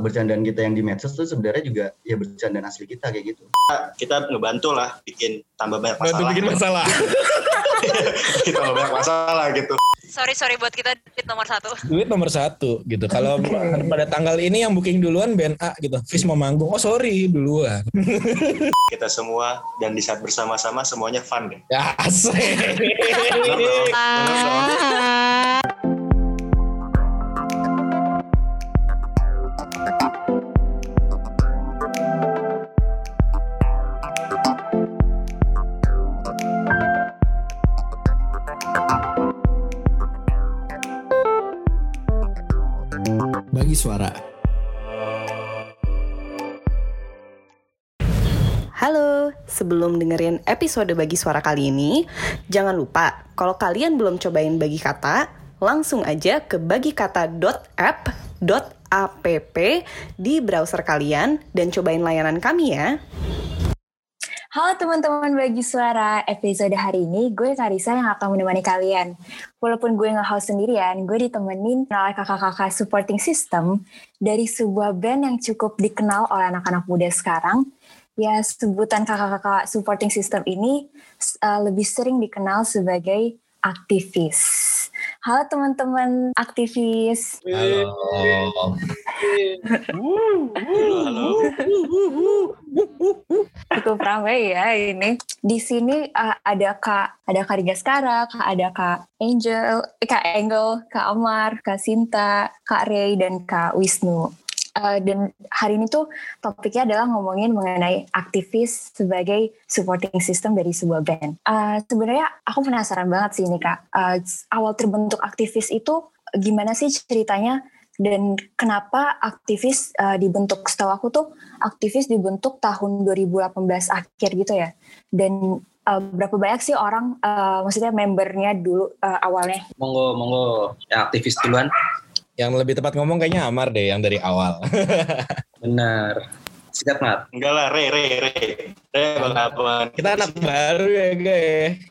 bercandaan kita yang di medsos tuh sebenarnya juga ya bercandaan asli kita kayak gitu. Kita ngebantu lah bikin tambah banyak Bantu masalah. bikin masalah. tambah banyak masalah gitu. Sorry sorry buat kita di nomor satu. Duit nomor satu gitu. Kalau pada tanggal ini yang booking duluan band A gitu. Fis mau manggung. Oh sorry duluan. Kita semua dan di saat bersama-sama semuanya fun deh. Ya asik. Bener dong, bener dong. Sebelum dengerin episode bagi suara kali ini, jangan lupa kalau kalian belum cobain bagi kata, langsung aja ke bagikata.app.app di browser kalian dan cobain layanan kami ya. Halo teman-teman bagi suara, episode hari ini gue Karisa yang akan menemani kalian. Walaupun gue nge-host sendirian, gue ditemenin oleh kakak-kakak supporting system dari sebuah band yang cukup dikenal oleh anak-anak muda sekarang. Ya, sebutan kakak-kakak supporting system ini uh, lebih sering dikenal sebagai aktivis. Halo teman-teman aktivis. Halo. Halo. cukup ramai ya ini. Di sini uh, ada Kak ada Kak Riga Skara, Kak ada Kak Angel, eh, Kak Angel, Kak Amar, Kak Sinta, Kak Ray dan Kak Wisnu. Uh, dan hari ini tuh topiknya adalah ngomongin mengenai aktivis sebagai supporting system dari sebuah band. Uh, Sebenarnya aku penasaran banget sih ini kak. Uh, awal terbentuk aktivis itu gimana sih ceritanya dan kenapa aktivis uh, dibentuk? Setahu aku tuh aktivis dibentuk tahun 2018 akhir gitu ya. Dan uh, berapa banyak sih orang, uh, maksudnya membernya dulu uh, awalnya? Monggo, monggo. Yang aktivis duluan. Yang lebih tepat ngomong kayaknya Amar deh yang dari awal. Benar. Sikat, Mat. Enggak lah, Re, Re, Re. Re, bang abang. Kita anak baru ya guys.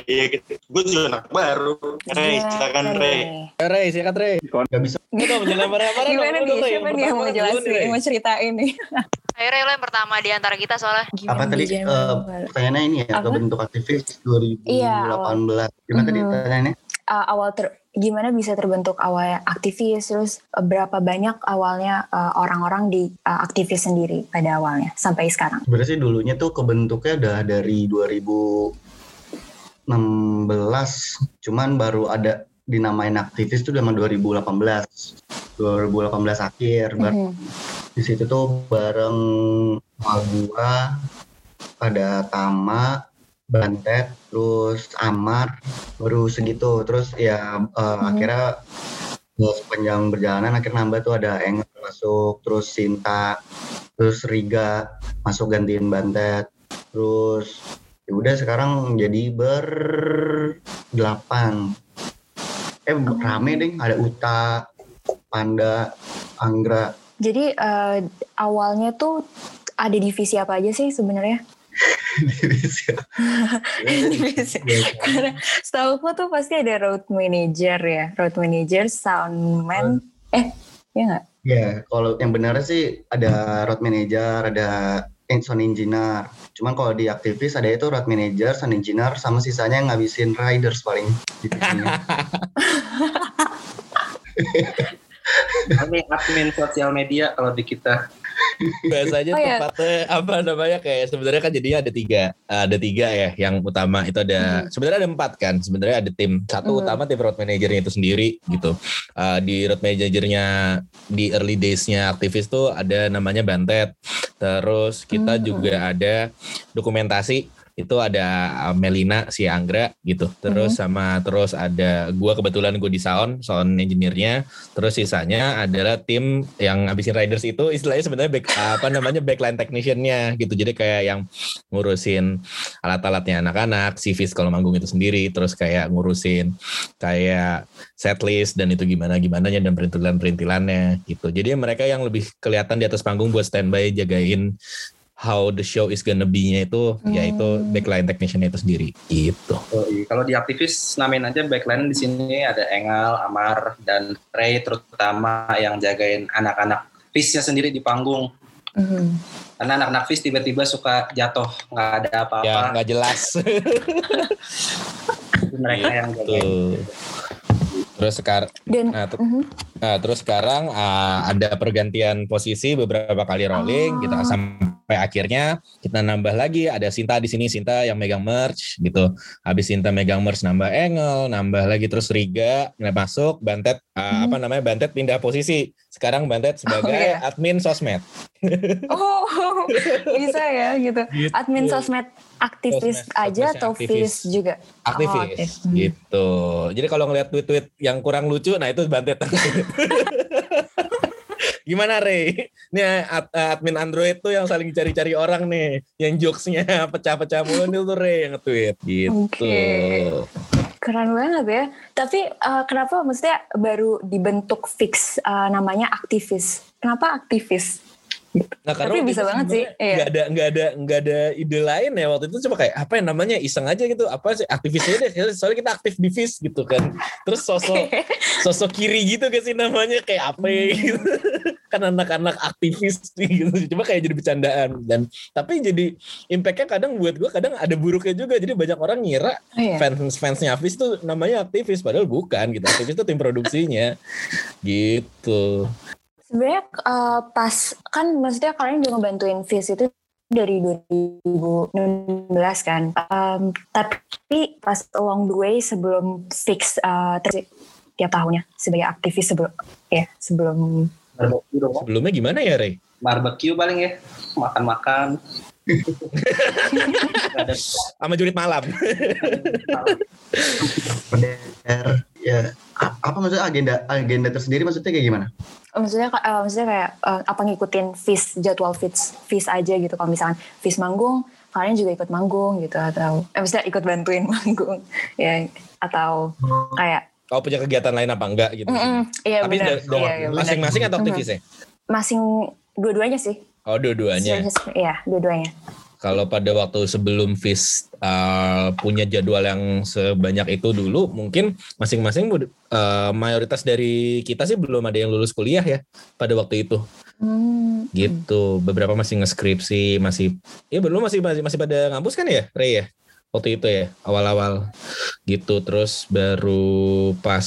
Iya gitu. Gue juga anak baru. Re, Iya, silakan Re. Ray, sikat Ray. Gak bisa Ini dong, jangan lempar-lemparan dong. Gimana nih? dong, Siapa nih yang mau jelasin, mau ceritain nih? Akhirnya lo yang pertama di antara kita soalnya. apa tadi Gimana zaman pertanyaannya ini ya Apa? kebentuk aktivis 2018 Iya, gimana tadi pertanyaannya uh, awal ter gimana bisa terbentuk awalnya aktivis terus uh, berapa banyak awalnya uh, orang-orang di uh, aktivis sendiri pada awalnya sampai sekarang sebenarnya sih dulunya tuh kebentuknya udah dari 2016 cuman baru ada dinamain aktivis tuh zaman 2018 2018 akhir Bar- Mhm. di situ tuh bareng sama gua ada Tama Bantet terus Amar baru segitu. Terus ya eh, akhirnya ya, sepanjang berjalanan akhirnya nambah tuh ada Engel masuk terus Sinta terus Riga masuk gantiin Bantet. Terus ya udah sekarang jadi berdelapan eh rame deh ada Uta Panda Anggra. Jadi uh, awalnya tuh ada divisi apa aja sih sebenarnya karena setahu aku tuh pasti ada road manager ya road manager soundman eh ya nggak Ya, kalau yang benar sih ada road manager, ada sound engineer. Cuman kalau di aktivis ada itu road manager, sound engineer, sama sisanya yang ngabisin riders paling. Kami admin sosial media kalau di kita. Biasanya Oh, iya. tepatnya apa namanya kayak sebenarnya kan jadinya ada tiga, ada tiga ya. Yang utama itu ada sebenarnya ada empat kan. Sebenarnya ada tim satu Mhm. utama tim road manajernya itu sendiri gitu. Uh, di road manajernya di early days-nya aktivis tuh ada namanya Bantet. Terus kita Mhm. juga ada dokumentasi itu ada uh, Melina si Anggra gitu. Terus sama terus ada gua kebetulan gue di sound, sound engineer-nya. Terus sisanya adalah tim yang habisin riders itu istilahnya sebenarnya back, apa namanya backline technician-nya gitu. Jadi kayak yang ngurusin alat-alatnya anak-anak, civis kalau manggung itu sendiri, terus kayak ngurusin kayak setlist dan itu gimana gimananya dan perintilan-perintilannya gitu. Jadi mereka yang lebih kelihatan di atas panggung buat standby jagain how the show is gonna be-nya itu yaitu Hmm. backline technician itu sendiri gitu. Oh, iya. Kalau di aktivis namain aja backline di sini ada Engel, Amar, dan Ray terutama yang jagain anak-anak Fish-nya sendiri di panggung. Mhm. Karena anak-anak Fish tiba-tiba suka jatuh, nggak ada Ya apa-apa. nggak jelas. Mereka yang Tuh. jagain. Terus sekarang, Dan nah, ter- mhm. nah, terus sekarang ah, ada pergantian posisi beberapa kali rolling, Oh. gitu sampai akhirnya kita nambah lagi. Ada Sinta di sini, Sinta yang megang merch, gitu. Habis Sinta megang merch, nambah Engel, nambah lagi terus Riga nggak masuk, Bantet ah, Hmm. apa namanya Bantet pindah posisi. Sekarang Bantet sebagai iya. admin sosmed. Oh, bisa ya gitu. Gitu. Admin sosmed aktivis Sosmed- aja atau aktivis. vis juga? aktivis Oh, aktif. Hmm. gitu. Jadi kalau ngeliat tweet-tweet yang kurang lucu, nah itu bantet. Gimana Rey? Ini ad- admin Android tuh yang saling cari-cari orang nih, yang jokesnya pecah-pecah mulu nih tuh Rey yang nge-tweet gitu. Oke. Keren banget ya. Tapi eh, kenapa maksudnya baru dibentuk fix eh, namanya aktivis? Kenapa aktivis? Nah, Tapi waktu bisa banget sih, iya. Nggak ada nggak ada nggak ada ide lain ya waktu itu cuma kayak apa yang namanya iseng aja gitu. Apa sih aktivisnya deh. Soalnya kita aktif di FIS gitu kan. Terus sosok sosok kiri gitu gak sih namanya kayak apa ya Hmm. gitu. kan anak-anak aktivis gitu. Cuma kayak jadi bercandaan dan tapi jadi impactnya kadang buat gue kadang ada buruknya juga. Jadi banyak orang ngira Oh, iya. fans fansnya Hafiz tuh namanya aktivis padahal bukan gitu. Aktivis tuh tim produksinya gitu. Sebenarnya eh, pas kan maksudnya kalian juga ngebantuin Fis itu dari 2016 kan. Em, tapi pas along the way sebelum fix eh, ter- tiap tahunnya sebagai aktivis sebelum ya sebelum. Sebelumnya gimana ya Rey? Barbecue paling ya. Makan-makan. Sama jurit malam. Ya apa maksudnya agenda agenda tersendiri maksudnya kayak gimana? maksudnya eh, maksudnya kayak eh, apa ngikutin Fis jadwal Fis Fis aja gitu kalau misalkan Fis manggung kalian juga ikut manggung gitu atau eh, maksudnya ikut bantuin manggung ya atau kayak Kau punya kegiatan lain apa enggak gitu? Mm-mm, iya Tapi dong, iya, iya, masing-masing atau Mhm. aktivisnya? masing dua-duanya sih Oh dua-duanya. Iya, dua-duanya. Kalau pada waktu sebelum FIS uh, punya jadwal yang sebanyak itu dulu, mungkin masing-masing uh, mayoritas dari kita sih belum ada yang lulus kuliah ya pada waktu itu. Hmm. Gitu. Beberapa masih ngeskripsi, masih ya belum masih masih masih pada ngampus kan ya, Rey ya? Waktu itu ya, awal-awal gitu. Terus baru pas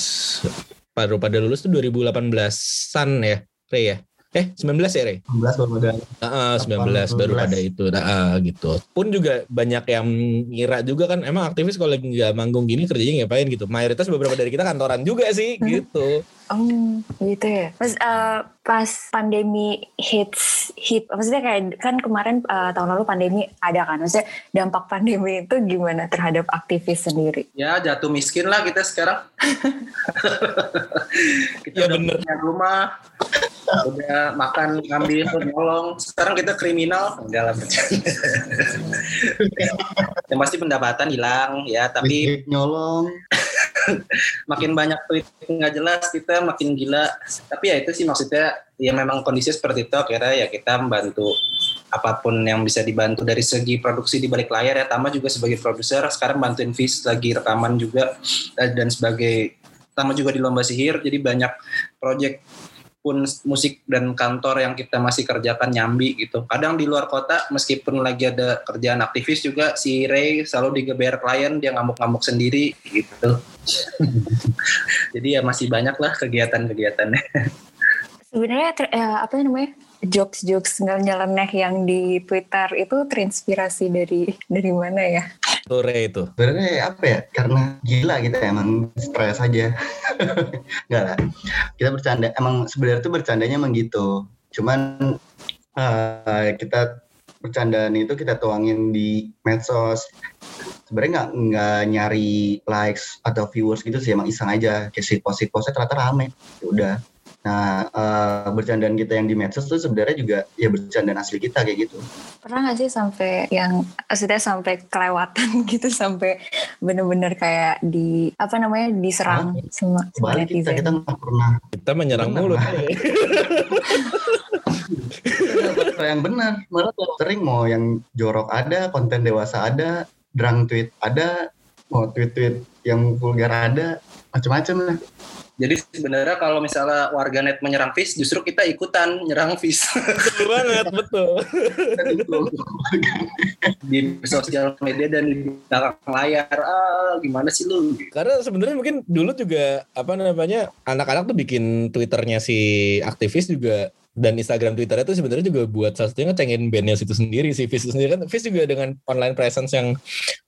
baru pada lulus tuh 2018-an ya, Rey ya? Eh, 19 ya, Rey? 19 baru ada. Ah, 19 baru 18. pada itu nah, gitu. Pun juga banyak yang ngira juga kan emang aktivis kalau lagi nggak manggung gini kerjanya ngapain gitu. Mayoritas beberapa dari kita kantoran juga sih gitu. Oh, gitu ya. Mas eh, pas pandemi hits hit, maksudnya kayak kan kemarin eh, tahun lalu pandemi ada kan. Maksudnya dampak pandemi itu gimana terhadap aktivis sendiri? Ya jatuh miskin lah kita sekarang. kita Ya, udah bener. punya rumah, udah makan ngambil nyolong. Sekarang kita kriminal, enggak lah bercanda. Yang pasti pendapatan hilang ya, tapi nyolong. makin banyak tweet nggak jelas kita makin gila. Tapi ya itu sih maksudnya ya memang kondisi seperti itu akhirnya ya kita membantu apa pun yang bisa dibantu dari segi produksi di balik layar ya Tama juga sebagai produser sekarang bantuin Vis lagi rekaman juga dan sebagai Tama juga di lomba sihir jadi banyak project pun musik dan kantor yang kita masih kerjakan nyambi gitu. Kadang di luar kota meskipun lagi ada kerjaan aktivis juga si Ray selalu digeber klien dia ngamuk-ngamuk sendiri gitu. Jadi ya masih banyak lah kegiatan-kegiatannya. Sebenarnya eh, apa namanya? jokes-jokes nggak nyeleneh yang di Twitter itu terinspirasi dari dari mana ya? Rey itu. Sebenarnya apa ya? Karena gila kita emang stres aja. Enggak lah. Kita bercanda. Emang sebenarnya tuh bercandanya emang gitu. Cuman eh, kita bercandaan itu kita tuangin di medsos. Sebenarnya nggak nggak nyari likes atau viewers gitu sih emang iseng aja. Kayak si post postnya ternyata rame. Ya udah. Nah, eh, bercandaan kita yang di medsos tuh sebenarnya juga ya bercandaan asli kita kayak gitu. Pernah nggak sih sampai yang maksudnya sampai kelewatan gitu sampai bener-bener kayak di apa namanya diserang sama, sama Balik kita netizen? kita nggak pernah Kita menyerang. Kalau yang benar malah sering mau yang jorok ada konten dewasa ada drang tweet ada mau tweet tweet yang vulgar ada macam-macam lah Jadi sebenarnya kalau misalnya warganet menyerang Fis, justru kita ikutan nyerang Fis Betul banget, betul. di sosial media dan di belakang layar. Ah, gimana sih lu? Karena sebenarnya mungkin dulu juga apa namanya anak-anak tuh bikin twitternya si aktivis juga dan Instagram Twitternya tuh sebenarnya juga buat salah satunya ngecengin bandnya situ sendiri sih Fizz itu sendiri kan Fizz juga dengan online presence yang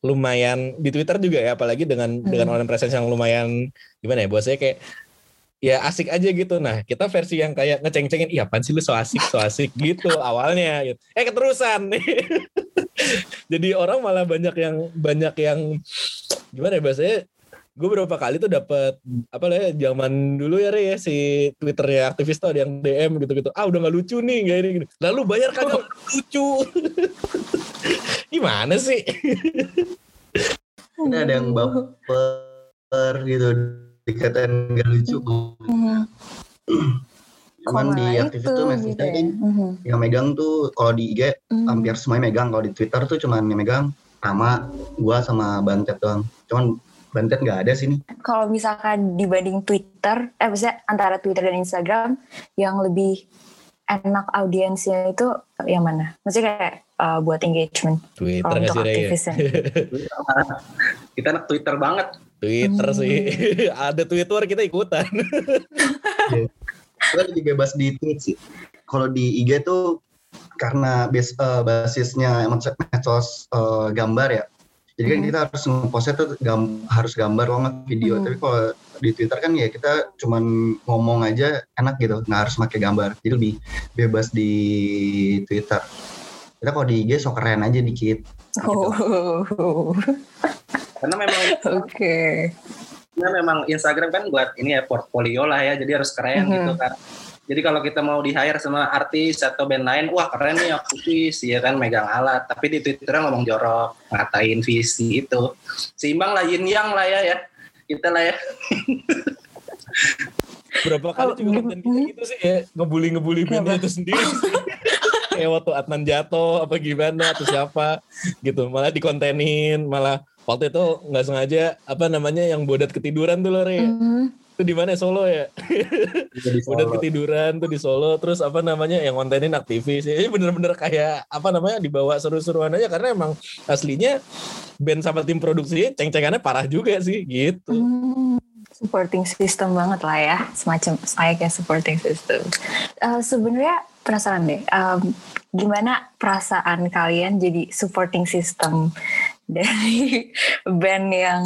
lumayan di Twitter juga ya apalagi dengan dengan online presence yang lumayan gimana ya buat saya kayak ya asik aja gitu. Nah kita versi yang kayak ngeceng-cengin iya apaan sih lu so asik so asik? gitu awalnya gitu. eh keterusan. Jadi orang malah banyak yang banyak yang gimana ya bahasanya? Gue beberapa kali tuh dapat apa lah ya zaman dulu ya ya si twitternya aktivis tuh ada yang DM gitu-gitu. Ah udah nggak lucu nih nggak ini gini. Lalu bayar kagak lucu. Gimana sih? Ini ada yang baper gitu dikatain gak lucu. Mhm. Cuman di aktivis itu tuh gitu ya. kan Mhm. yang megang tuh kalau di IG Mhm. hampir semuanya megang kalau di Twitter tuh cuman yang megang sama gua sama Bantet doang. Cuman Bantet nggak ada sini. Kalau misalkan dibanding Twitter, eh maksudnya antara Twitter dan Instagram, yang lebih enak audiensnya itu yang mana? Maksudnya kayak uh, buat engagement. Twitter Kalau nggak untuk ya? aktivisnya. Kita anak Twitter banget. Twitter Hmm. sih ada Twitter kita ikutan Gua lebih bebas di tweet sih. Kalau di IG tuh karena base, eh, basisnya medsos eh, gambar ya. Jadi kan Mhm. kita harus ngepostnya tuh gam- harus gambar nggak video. Mhm. Tapi kalau di Twitter kan ya kita cuman ngomong aja enak gitu, nggak harus pakai gambar. Jadi lebih bebas di Twitter. Kita kalau di IG sok keren aja dikit. Oh, Karena memang oke. karena memang Instagram kan buat ini ya portfolio lah ya. Jadi harus keren Mhm. gitu kan. Jadi kalau kita mau di hire sama artis atau band lain, wah keren nih aktivis, ya kan megang alat. Tapi di Twitter ngomong jorok, ngatain visi itu. Seimbang lah yin yang lah ya ya. Kita lah ya. berapa kali Oh, juga konten kita hmm. gitu sih ya ngebully ngebully bandnya itu sendiri sih. kayak waktu Adnan jatuh apa gimana atau siapa gitu malah dikontenin malah waktu itu nggak sengaja apa namanya yang bodat ketiduran tuh loh Re Mhm. itu di mana? Solo ya? Jadi bodat ketiduran tuh di Solo. Terus apa namanya yang kontenin aktivis ya bener-bener kayak apa namanya dibawa seru-seruan aja. Karena emang aslinya band sama tim produksi ceng-cengannya parah juga sih gitu. Hmm, supporting system banget lah ya, semacam saya kayak supporting system. Eh, Sebenarnya penasaran deh, em, gimana perasaan kalian jadi supporting system dari band yang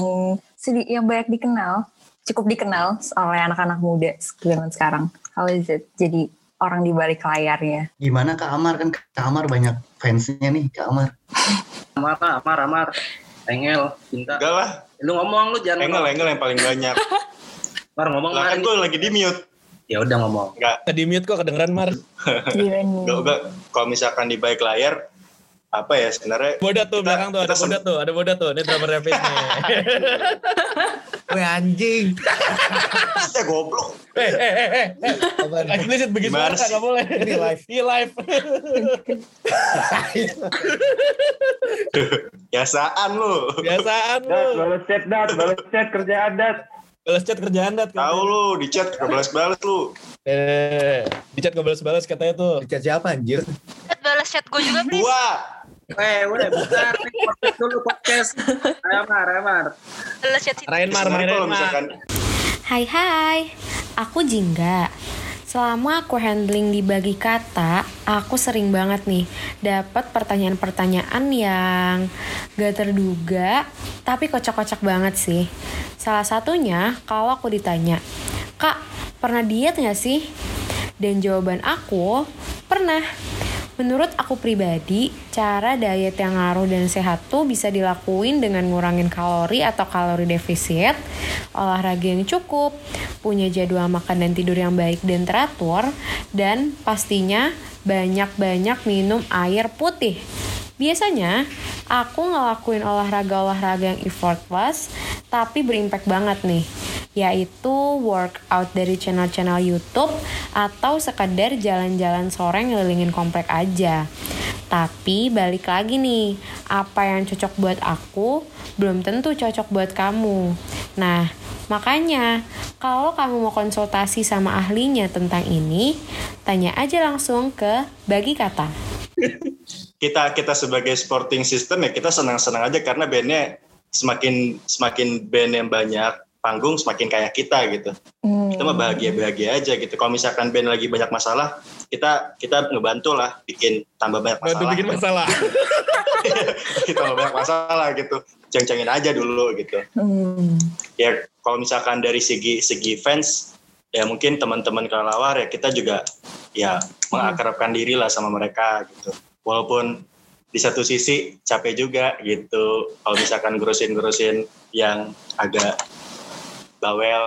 sedi- yang banyak dikenal, cukup dikenal oleh anak-anak muda zaman sekarang. How is it jadi orang di balik layarnya? Gimana Kak Amar kan Kak Amar banyak fansnya nih Kak Amar. Amar, Amar, Amar. Engel, cinta. Enggak lah, Lu ngomong lu jangan Engel, ngomong. Engel yang paling banyak. Mar ngomong Lah Mar. kan gue lagi di mute. Ya udah ngomong. Enggak, di mute kok kedengeran Mar Gimana? enggak, enggak. Kalau misalkan di balik layar, apa ya sebenarnya Bodat tuh Kita- belakang tuh ada bodat tuh, ada bodat tuh. Ini drummer Rapid nih. Weh anjing. ya goblok. eh, eh, eh, eh, eh. Eksplisit begitu sih? nggak boleh. Ini live. Iya live. Biasaan lu. Biasaan lu. balas chat, Dat, balas chat kerjaan, Dat. Balas chat kerjaan dat. Tahu lu di chat gak balas-balas lu. Eh, di chat ngebalas-balas katanya tuh. Chat siapa anjir? Balas chat gue juga, please. Gua. Eh, udah bukan nih podcast dulu podcast. Ayo Mar, ayo Mar. Balas chat sih. Rain Mar, Sebenarnya main kalau Rain Mar. misalkan Hai hai, aku Jingga. Selama aku handling di bagi kata, aku sering banget nih dapat pertanyaan-pertanyaan yang gak terduga, tapi kocak-kocak banget sih. Salah satunya kalau aku ditanya, Kak, pernah diet gak sih? Dan jawaban aku, pernah. Menurut aku pribadi, cara diet yang ngaruh dan sehat tuh bisa dilakuin dengan ngurangin kalori atau kalori defisit, olahraga yang cukup, punya jadwal makan dan tidur yang baik dan teratur, dan pastinya banyak-banyak minum air putih. Biasanya, aku ngelakuin olahraga-olahraga yang effortless, tapi berimpact banget nih yaitu workout dari channel-channel YouTube atau sekedar jalan-jalan sore ngelilingin komplek aja. Tapi balik lagi nih, apa yang cocok buat aku belum tentu cocok buat kamu. Nah, Makanya, kalau kamu mau konsultasi sama ahlinya tentang ini, tanya aja langsung ke bagi kata. Kita kita sebagai sporting system ya kita senang-senang aja karena bandnya semakin semakin band yang banyak panggung semakin kayak kita gitu. Hmm. Kita mah bahagia-bahagia aja gitu. Kalau misalkan band lagi banyak masalah, kita kita ngebantu lah bikin tambah banyak Bantu masalah. bikin masalah. kita tambah banyak masalah gitu. Ceng-cengin aja dulu gitu. Hmm. ya kalau misalkan dari segi segi fans ya mungkin teman-teman kelelawar ya kita juga ya mengakrabkan diri lah sama mereka gitu walaupun di satu sisi capek juga gitu kalau misalkan ngurusin-ngurusin yang agak bawel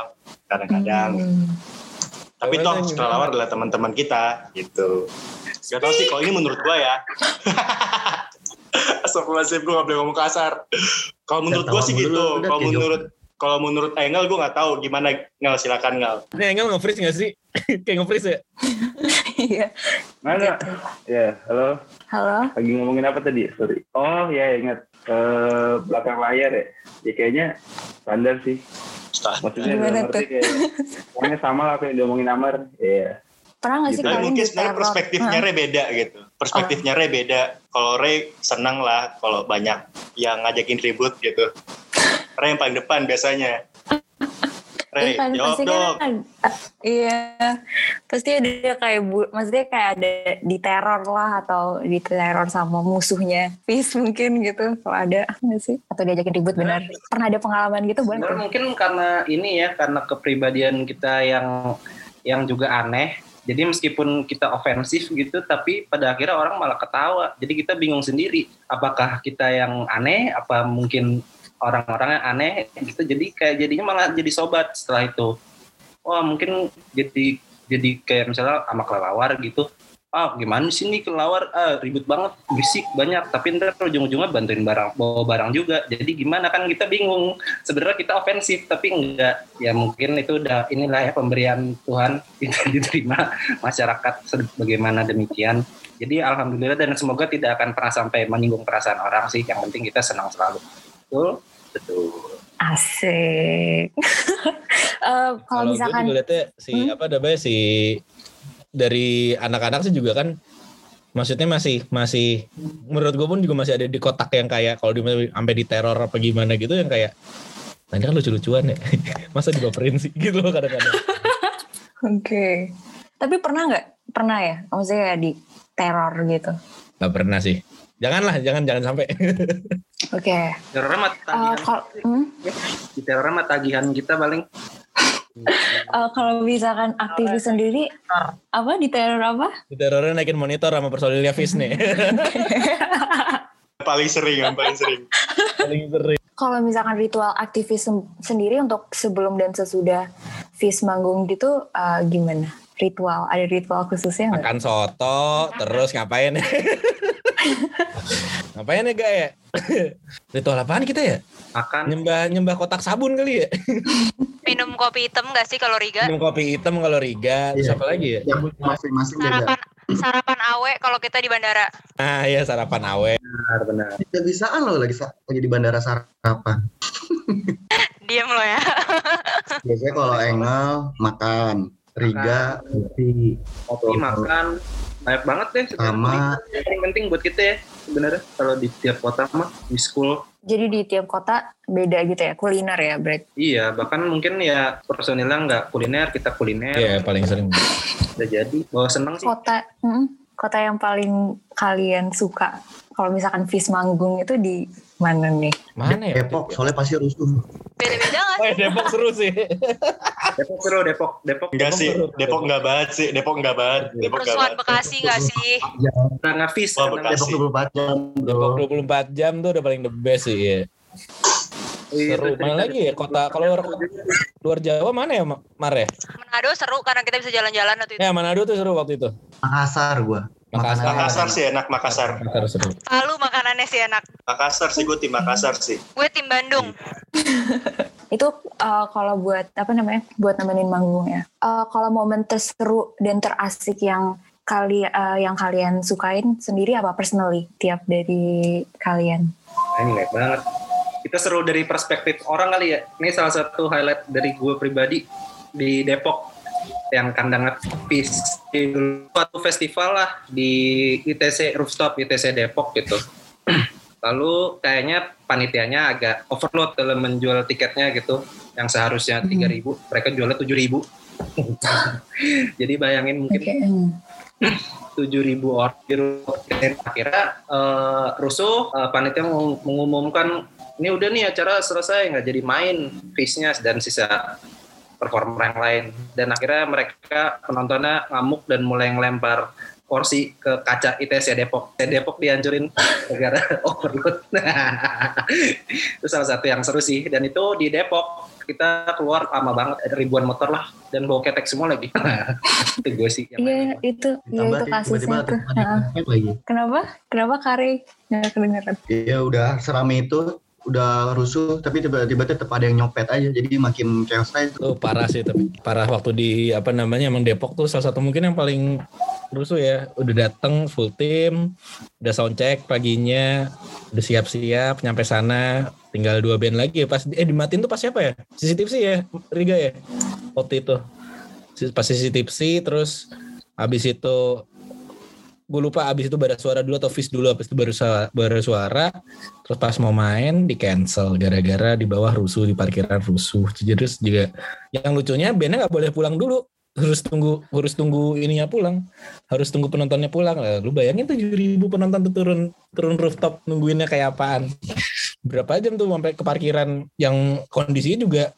kadang-kadang Hmm. tapi toh kelelawar adalah teman-teman kita gitu gak tau sih kalau ini menurut gua ya Astagfirullahaladzim gue gak boleh ngomong kasar kalau menurut gua sih gitu kalau menurut kalau menurut Engel gue nggak tahu gimana Ngel silakan Ngel Ini Engel nge-freeze gak sih? Kayak nge-freeze ya? Iya. Mana? Ya, halo. Halo. Lagi ngomongin apa tadi? Sorry. Oh ya ingat ke belakang layar ya. Ya kayaknya standar sih. Maksudnya Gimana dalam arti tuh? kayak pokoknya sama lah apa yang diomongin Amar. Iya. Pernah nggak sih Gitu. Kalian mungkin sebenarnya perspektifnya? Ray beda gitu. Perspektifnya Ray beda. Kalau Ray senang lah kalau banyak yang ngajakin ribut gitu. Ray yang paling depan biasanya. Ray, Iya kan, jawab dong. kan. Iya pasti ada kayak bu maksudnya kayak ada diteror lah atau diteror sama musuhnya Fis mungkin gitu kalau ada nggak sih? Atau diajakin ribut benar. Pernah ada pengalaman gitu boleh Sebenarnya tuh? mungkin karena ini ya karena kepribadian kita yang yang juga aneh. Jadi meskipun kita ofensif gitu tapi pada akhirnya orang malah ketawa. Jadi kita bingung sendiri apakah kita yang aneh apa mungkin orang-orang yang aneh gitu. Jadi kayak jadinya malah jadi sobat setelah itu. Wah mungkin jadi jadi kayak misalnya sama kelelawar gitu. Ah gimana sih nih kelelawar? Ah, ribut banget berisik banyak. Tapi ntar ujung-ujungnya bantuin barang bawa barang juga. Jadi gimana? Kan kita bingung. Sebenarnya kita ofensif tapi enggak. Ya mungkin itu udah inilah ya pemberian Tuhan kita diterima masyarakat bagaimana demikian. Jadi alhamdulillah dan semoga tidak akan pernah sampai menyinggung perasaan orang sih. Yang penting kita senang selalu. Betul betul asik. Eh, kalau Kalau gue misalkan juga si Hmm? apa namanya si dari anak-anak sih juga kan maksudnya masih masih menurut gue pun juga masih ada di kotak yang kayak kalau di sampai di teror apa gimana gitu yang kayak nah ini kan lucu-lucuan ya. Masa dibaperin sih? Gitu loh kadang-kadang. Oke. Tapi pernah nggak? Pernah ya? Maksudnya ya di teror gitu? Nggak pernah sih. Janganlah jangan jangan sampai oke. Terornya mah Eh, tagihan. kalau hmm? di terornya mah tagihan kita paling. Eh, kalau misalkan aktivis sendiri apa? Di teror apa? Di terornya naikin monitor sama personilnya Fis nih. Paling sering, yang paling sering. paling sering. Kalau misalkan ritual aktivis sendiri untuk sebelum dan sesudah Fis manggung gitu eh, gimana? Ritual ada ritual khususnya nggak? Makan soto terus ngapain ngapain ya gak ya? Ritual apaan kita ya? Makan. Nyembah nyembah kotak sabun kali ya? Minum kopi hitam gak sih kalau Riga? minum kopi hitam kalau Riga. Terus Iya. apa lagi ya? Ya, masing-masing beda. Sarapan sarapan awe kalau kita di bandara. ah ya sarapan awe. Benar benar. Tidak bisaan loh lagi lagi di bandara sarapan. Diem lo ya. Biasanya kalau Engel makan, Riga kopi, kopi makan banyak banget deh Sama. yang paling penting buat kita ya sebenarnya. Kalau di tiap kota mah di school. Jadi di tiap kota beda gitu ya kuliner ya berarti iya bahkan mungkin ya personilnya nggak kuliner kita kuliner. Iya paling sering. Udah jadi bawa seneng sih. Kota hmm, kota yang paling kalian suka. Kalau misalkan Fis manggung itu di mana nih mana ya Depok, soalnya pasti rusuh. Beda-beda gak Oh, sih? ya, Depok seru sih Depok seru Depok Depok Enggak sih, Depok enggak banget sih. Depok enggak banget. Depok enggak banget. Bekasi gak sih? Wah, karena Bekasi. Depok 24 jam, Depok bro. 24 jam tuh udah paling the best sih ya. Iya, Seru. Mana lagi ya kota kalau luar, luar Jawa mana ya Ma- Mar ya? Manado seru karena kita bisa jalan-jalan waktu itu. Ya Manado tuh seru waktu itu. Makassar gua. Makassar. Makassar sih enak Makassar. Makassar seru. Palu makanannya sih enak. Makassar sih gue tim Makassar sih. Gue tim Bandung. itu eh, kalau buat apa namanya buat nemenin manggung ya Eh, kalau momen terseru dan terasik yang kali eh, yang kalian sukain sendiri apa personally tiap dari kalian ini banget kita seru dari perspektif orang kali ya. Ini salah satu highlight dari gue pribadi di Depok yang kandang di suatu festival lah di ITC rooftop ITC Depok gitu. Lalu kayaknya panitianya agak overload dalam menjual tiketnya gitu. Yang seharusnya 3000 mereka jualnya 7000 Jadi bayangin mungkin tujuh ribu orang akhirnya eh, rusuh eh, panitia meng- mengumumkan ini udah nih acara selesai nggak jadi main fees-nya dan sisa performer yang lain dan akhirnya mereka penontonnya ngamuk dan mulai ngelempar kursi ke kaca ITC Depok. Depok dihancurin negara overload. itu salah satu yang seru sih dan itu di Depok kita keluar lama banget ada ribuan motor lah dan bawa ketek semua lagi. itu gue sih. yang Iya itu, iya Ditambah itu kasusnya lagi. Kenapa? Kenapa Kari nggak kedengeran? Iya udah serame itu udah rusuh tapi tiba-tiba tetap ada yang nyopet aja jadi makin chaos aja Tuh. Parah sih tapi parah waktu di apa namanya emang Depok tuh salah satu mungkin yang paling rusuh ya. Udah dateng full tim udah sound check paginya udah siap-siap nyampe sana tinggal dua band lagi ya. Pas eh dimatiin tuh pas siapa ya? CCTV sih ya Riga ya? Waktu itu. Pas CCTV terus habis itu gue lupa abis itu bara suara dulu atau Fis dulu abis itu baru sa- baru suara. Terus pas mau main di cancel gara-gara di bawah rusuh di parkiran rusuh. Terus juga yang lucunya bandnya nggak boleh pulang dulu. Harus tunggu harus tunggu ininya pulang. Harus tunggu penontonnya pulang. Lah lu bayangin tujuh ribu penonton tuh turun turun rooftop nungguinnya kayak apaan. Berapa jam tuh sampai ke parkiran yang kondisinya juga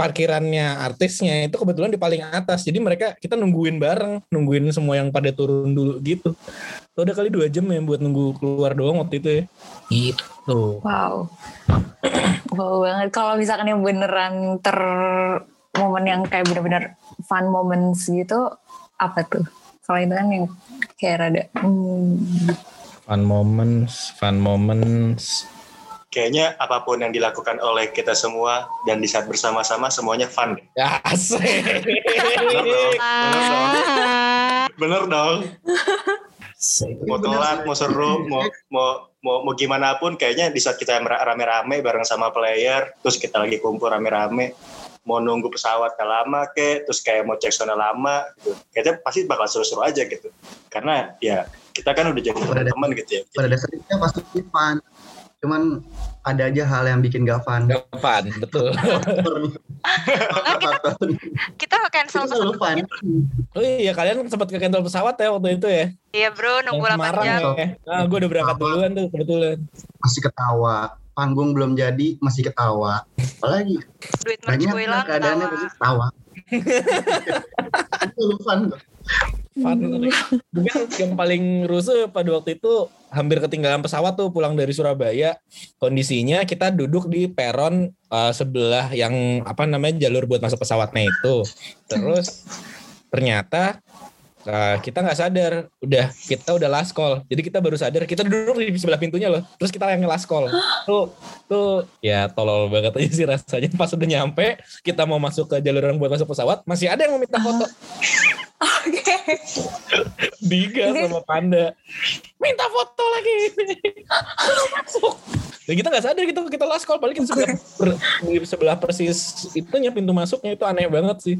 parkirannya artisnya itu kebetulan di paling atas jadi mereka kita nungguin bareng nungguin semua yang pada turun dulu gitu Tuh udah kali dua jam ya buat nunggu keluar doang waktu itu ya gitu Wow. wow banget. Kalau misalkan yang beneran ter momen yang kayak bener-bener fun moments gitu, apa tuh? Kalau itu kan yang kayak rada, hmm, fun moments fun moments Kayaknya apa pun yang dilakukan oleh kita semua dan di saat bersama-sama semuanya fun. deh. ya asik Bener dong. Bener dong. Bener dong. Mau telat, mau seru, mau mau mau, mau gimana pun kayaknya di saat kita rame-rame bareng sama player, terus kita lagi kumpul rame-rame, mau nunggu pesawat gak lama ke, terus kayak mau cek zona lama gitu. Kayaknya pasti bakal seru-seru aja gitu. Karena ya kita kan udah jadi teman gitu ya. pada dasarnya pasti fun cuman ada aja hal yang bikin gak fun. Gak fun betul. Kita cancel selalu fun. Oh iya kalian sempat ke cancel pesawat ya waktu itu ya? Iya bro, nunggu Yang 8 Semarang jam. ya? Nah, gue udah berangkat duluan tuh kebetulan. Masih ketawa. Panggung belum jadi masih ketawa. Apalagi? Duit banyak gue hilang, keadaannya ketawa. pasti ketawa. Itu lu fun fun mungkin yang paling rusuh pada waktu itu hampir ketinggalan pesawat tuh pulang dari Surabaya. Kondisinya kita duduk di peron eh, sebelah yang apa namanya jalur buat masuk pesawatnya itu. Terus ternyata eh, kita nggak sadar. Udah kita udah last call. Jadi kita baru sadar kita duduk di sebelah pintunya loh. Terus kita yang last call. Tuh tuh ya tolol banget aja sih rasanya. Pas udah nyampe kita mau masuk ke jalur yang buat masuk pesawat masih ada yang mau minta foto Diga sama Panda. Minta foto lagi. Masuk. Dan kita nggak sadar kita kita last call. Balikin sebelah per- di sebelah persis itunya pintu masuknya itu aneh banget sih.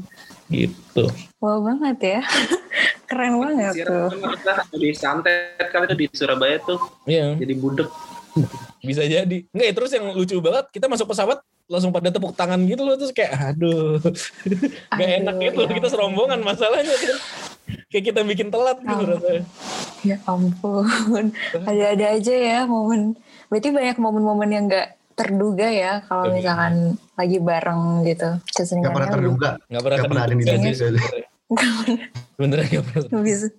Gitu. Wow banget ya. Keren banget tuh. di santet kali itu di Surabaya tuh. Iya. jadi budek. Bisa jadi. Nggak ya, terus yang lucu banget kita masuk pesawat langsung pada tepuk tangan gitu loh terus kayak aduh nggak enak Aduh, gitu ya kita serombongan masalahnya kan kayak kita bikin telat gitu Ampun. rasanya Ya ampun. Ada-ada aja ya momen. Berarti banyak momen-momen yang gak terduga ya kalau Iya. misalkan lagi bareng gitu. Gak pernah terduga nggak pernah Nggak pernah ada sebenarnya. sebenarnya nggak pernah bisa.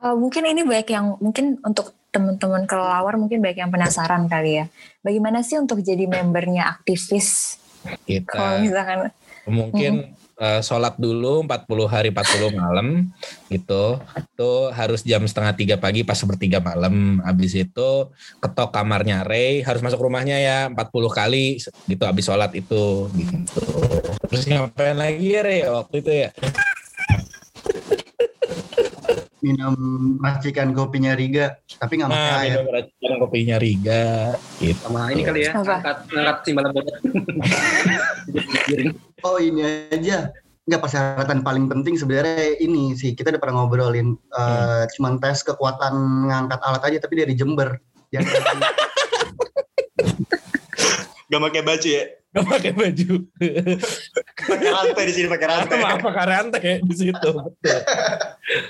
Eh, mungkin ini banyak yang mungkin untuk teman-teman kelelawar mungkin banyak yang penasaran kali ya. Bagaimana sih untuk jadi membernya aktivis? kita Kalau misalkan mungkin eh, sholat dulu 40 hari 40 malam gitu. Itu harus jam setengah tiga pagi pas sepertiga malam. Habis itu ketok kamarnya Ray harus masuk rumahnya ya 40 kali gitu habis sholat itu gitu. Terus ngapain lagi ya Ray waktu itu ya minum racikan kopinya Riga, tapi nggak pakai Nah, air. minum racikan kopinya Riga gitu. Sama ini kali ya, Apa? angkat angkat timbalan bola. Oh ini aja. Nggak persyaratan paling penting sebenarnya ini sih kita udah pernah ngobrolin eh, cuman tes kekuatan ngangkat alat aja tapi dari Jember. Yang Gak pakai baju ya? Gak pakai baju. Pakai rantai di sini pakai rantai. Maaf pakai rantai di situ.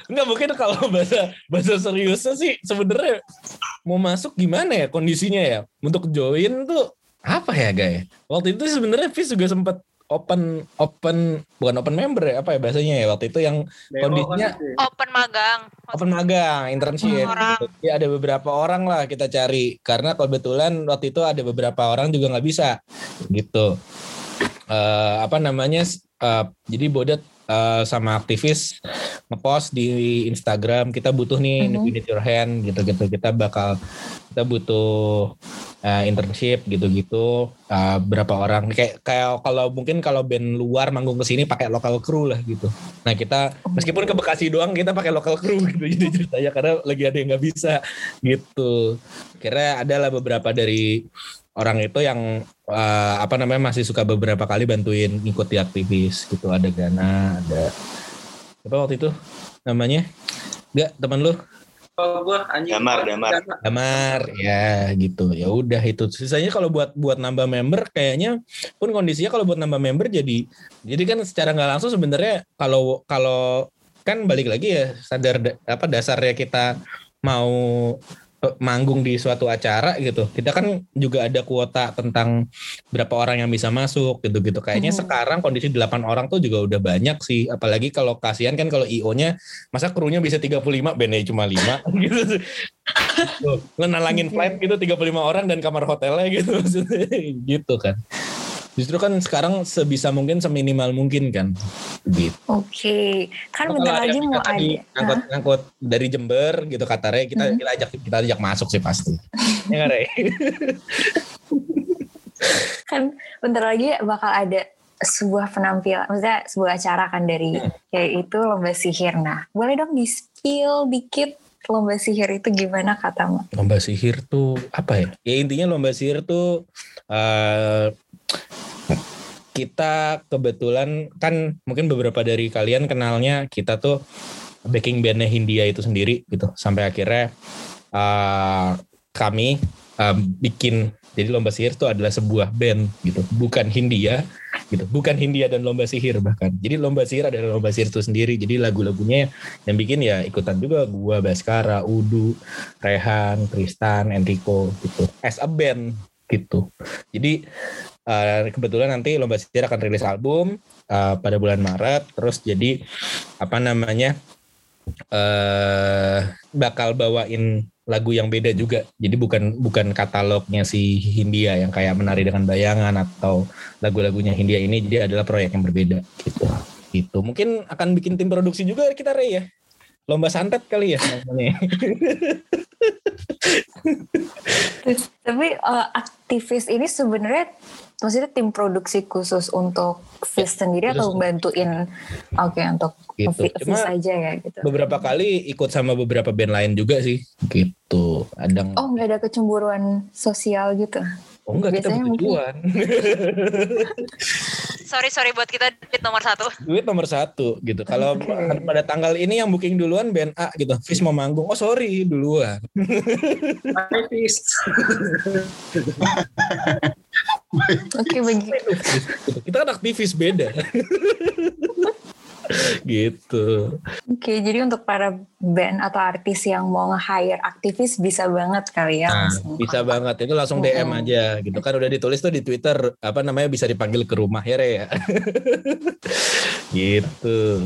Enggak mungkin kalau bahasa bahasa seriusnya sih sebenarnya mau masuk gimana ya kondisinya ya untuk join tuh apa ya guys? Waktu itu sebenarnya Fis juga sempat open open bukan open member ya apa ya bahasanya ya waktu itu yang kondisinya Open magang. open magang internship Orang. gitu. ya ada beberapa orang lah kita cari karena kebetulan waktu itu ada beberapa orang juga nggak bisa gitu Eh, apa namanya eh, jadi bodet eh, sama aktivis ngepost di Instagram kita butuh nih Mhm. we need your hand gitu-gitu. Kita bakal kita butuh eh, internship gitu-gitu. Eh, berapa orang. Kayak kayak kalau mungkin kalau band luar manggung ke sini pakai lokal crew lah gitu. Nah kita meskipun ke Bekasi doang kita pakai lokal crew gitu jadi ceritanya. Karena lagi ada yang nggak bisa gitu. Kira ada lah beberapa dari orang itu yang eh, apa namanya masih suka beberapa kali bantuin ngikuti aktivis gitu. Ada Gana ada apa waktu itu namanya? Enggak teman lu? Oh, gua anjing. Damar, damar. Damar. Ya gitu. Ya udah itu. Sisanya kalau buat buat nambah member kayaknya pun kondisinya kalau buat nambah member jadi jadi kan secara nggak langsung sebenarnya kalau kalau kan balik lagi ya sadar da- apa dasarnya kita mau manggung di suatu acara gitu. Kita kan juga ada kuota tentang berapa orang yang bisa masuk gitu-gitu kayaknya Mhm. sekarang kondisi 8 orang tuh juga udah banyak sih. Apalagi kalau kasihan kan kalau IO-nya masa krunya bisa 35 bandnya cuma 5 gitu. Tuh, ngenalangin flight gitu 35 orang dan kamar hotelnya gitu maksudnya. Gitu kan justru kan sekarang sebisa mungkin seminimal mungkin kan gitu Oke, kan Kalau bentar lagi mau ada. ngangkut, ngangkut dari Jember gitu kata Ray kita Mhm. kita ajak kita ajak masuk sih pasti ya nggak, Ray kan bentar lagi bakal ada sebuah penampilan, maksudnya sebuah acara kan dari yaitu lomba sihir. Nah, boleh dong di spill dikit lomba sihir itu gimana katamu? lomba sihir tuh apa ya ya intinya lomba sihir tuh eh kita kebetulan kan mungkin beberapa dari kalian kenalnya kita tuh backing bandnya Hindia itu sendiri gitu. Sampai akhirnya eh, kami eh, bikin jadi lomba sihir itu adalah sebuah band gitu. Bukan Hindia gitu. Bukan Hindia dan lomba sihir bahkan. Jadi lomba sihir adalah lomba sihir itu sendiri. Jadi lagu-lagunya yang bikin ya ikutan juga gua Baskara Udu Rehan Tristan Enrico gitu. As a band gitu jadi eh, kebetulan nanti lomba sihir akan rilis album eh, pada bulan Maret terus jadi apa namanya eh bakal bawain lagu yang beda juga. Jadi bukan bukan katalognya si Hindia yang kayak menari dengan bayangan atau lagu-lagunya Hindia ini jadi adalah proyek yang berbeda gitu. Gitu. Mungkin akan bikin tim produksi juga kita Ray ya. Lomba santet kali ya namanya. Tapi eh, aktivis ini sebenarnya maksudnya tim produksi khusus untuk Fizz sendiri atau khusus. bantuin oke untuk Gitu. Fi- Cuma Fizz aja ya gitu. beberapa kali ikut sama beberapa band lain juga sih gitu. Ada Oh nggak ada kecemburuan sosial gitu. oh enggak kita biasanya bertujuan. Sorry sorry buat kita di nomor satu. duit nomor satu gitu. Kalau pada tanggal ini yang booking duluan band A gitu, Fis mau manggung, oh sorry duluan. Aktivis. Oke begitu. Gitu. Kita kan aktivis beda. gitu. Oke, jadi untuk para band atau artis yang mau nge-hire aktivis bisa banget kali ya. Nah, bisa banget itu langsung DM Mm-mm. aja gitu kan udah ditulis tuh di Twitter apa namanya bisa dipanggil ke rumah ya Re ya. gitu.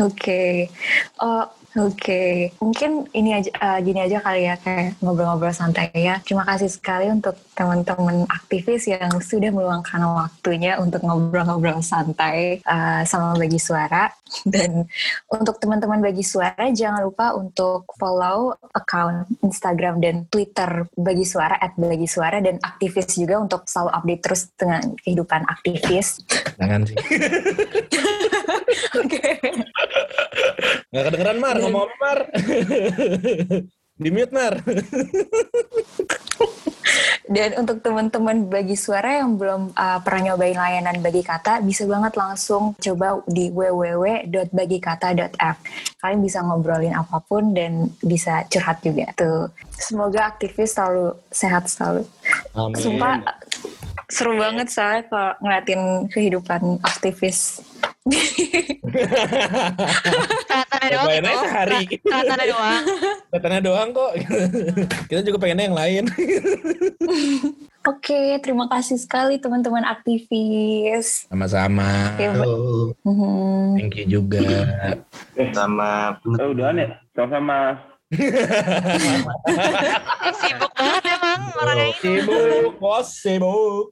Oke, Oh, oke. Mungkin ini aja, eh, gini aja kali ya kayak ngobrol-ngobrol santai ya. Terima kasih sekali untuk teman-teman aktivis yang sudah meluangkan waktunya untuk ngobrol-ngobrol santai eh, sama bagi suara. Dan untuk teman-teman bagi suara jangan lupa untuk follow account Instagram dan Twitter bagi suara at bagi suara dan aktivis juga untuk selalu update terus dengan kehidupan aktivis. Jangan sih. Oke. Nggak kedengeran Mar, ngomong apa Mar? Di mute Mar. Dan untuk teman-teman bagi suara yang belum uh, pernah nyobain layanan bagi kata, bisa banget langsung coba di www.bagikata.app. Kalian bisa ngobrolin apa pun dan bisa curhat juga tuh. Semoga aktivis selalu sehat selalu. Amin. Sumpah seru banget soalnya kalau ngeliatin kehidupan aktivis. Kelihatannya doang gitu. sehari. Kelihatannya doang. Katanya doang kok. Kita juga pengennya yang lain. Oke, terima kasih sekali teman-teman aktivis. Sama-sama. Tuh. mhm. Thank you juga. Sama Oh, udahan ya? Sama-sama. Sibuk banget emang orangnya ini. Sibuk, bos, sibuk.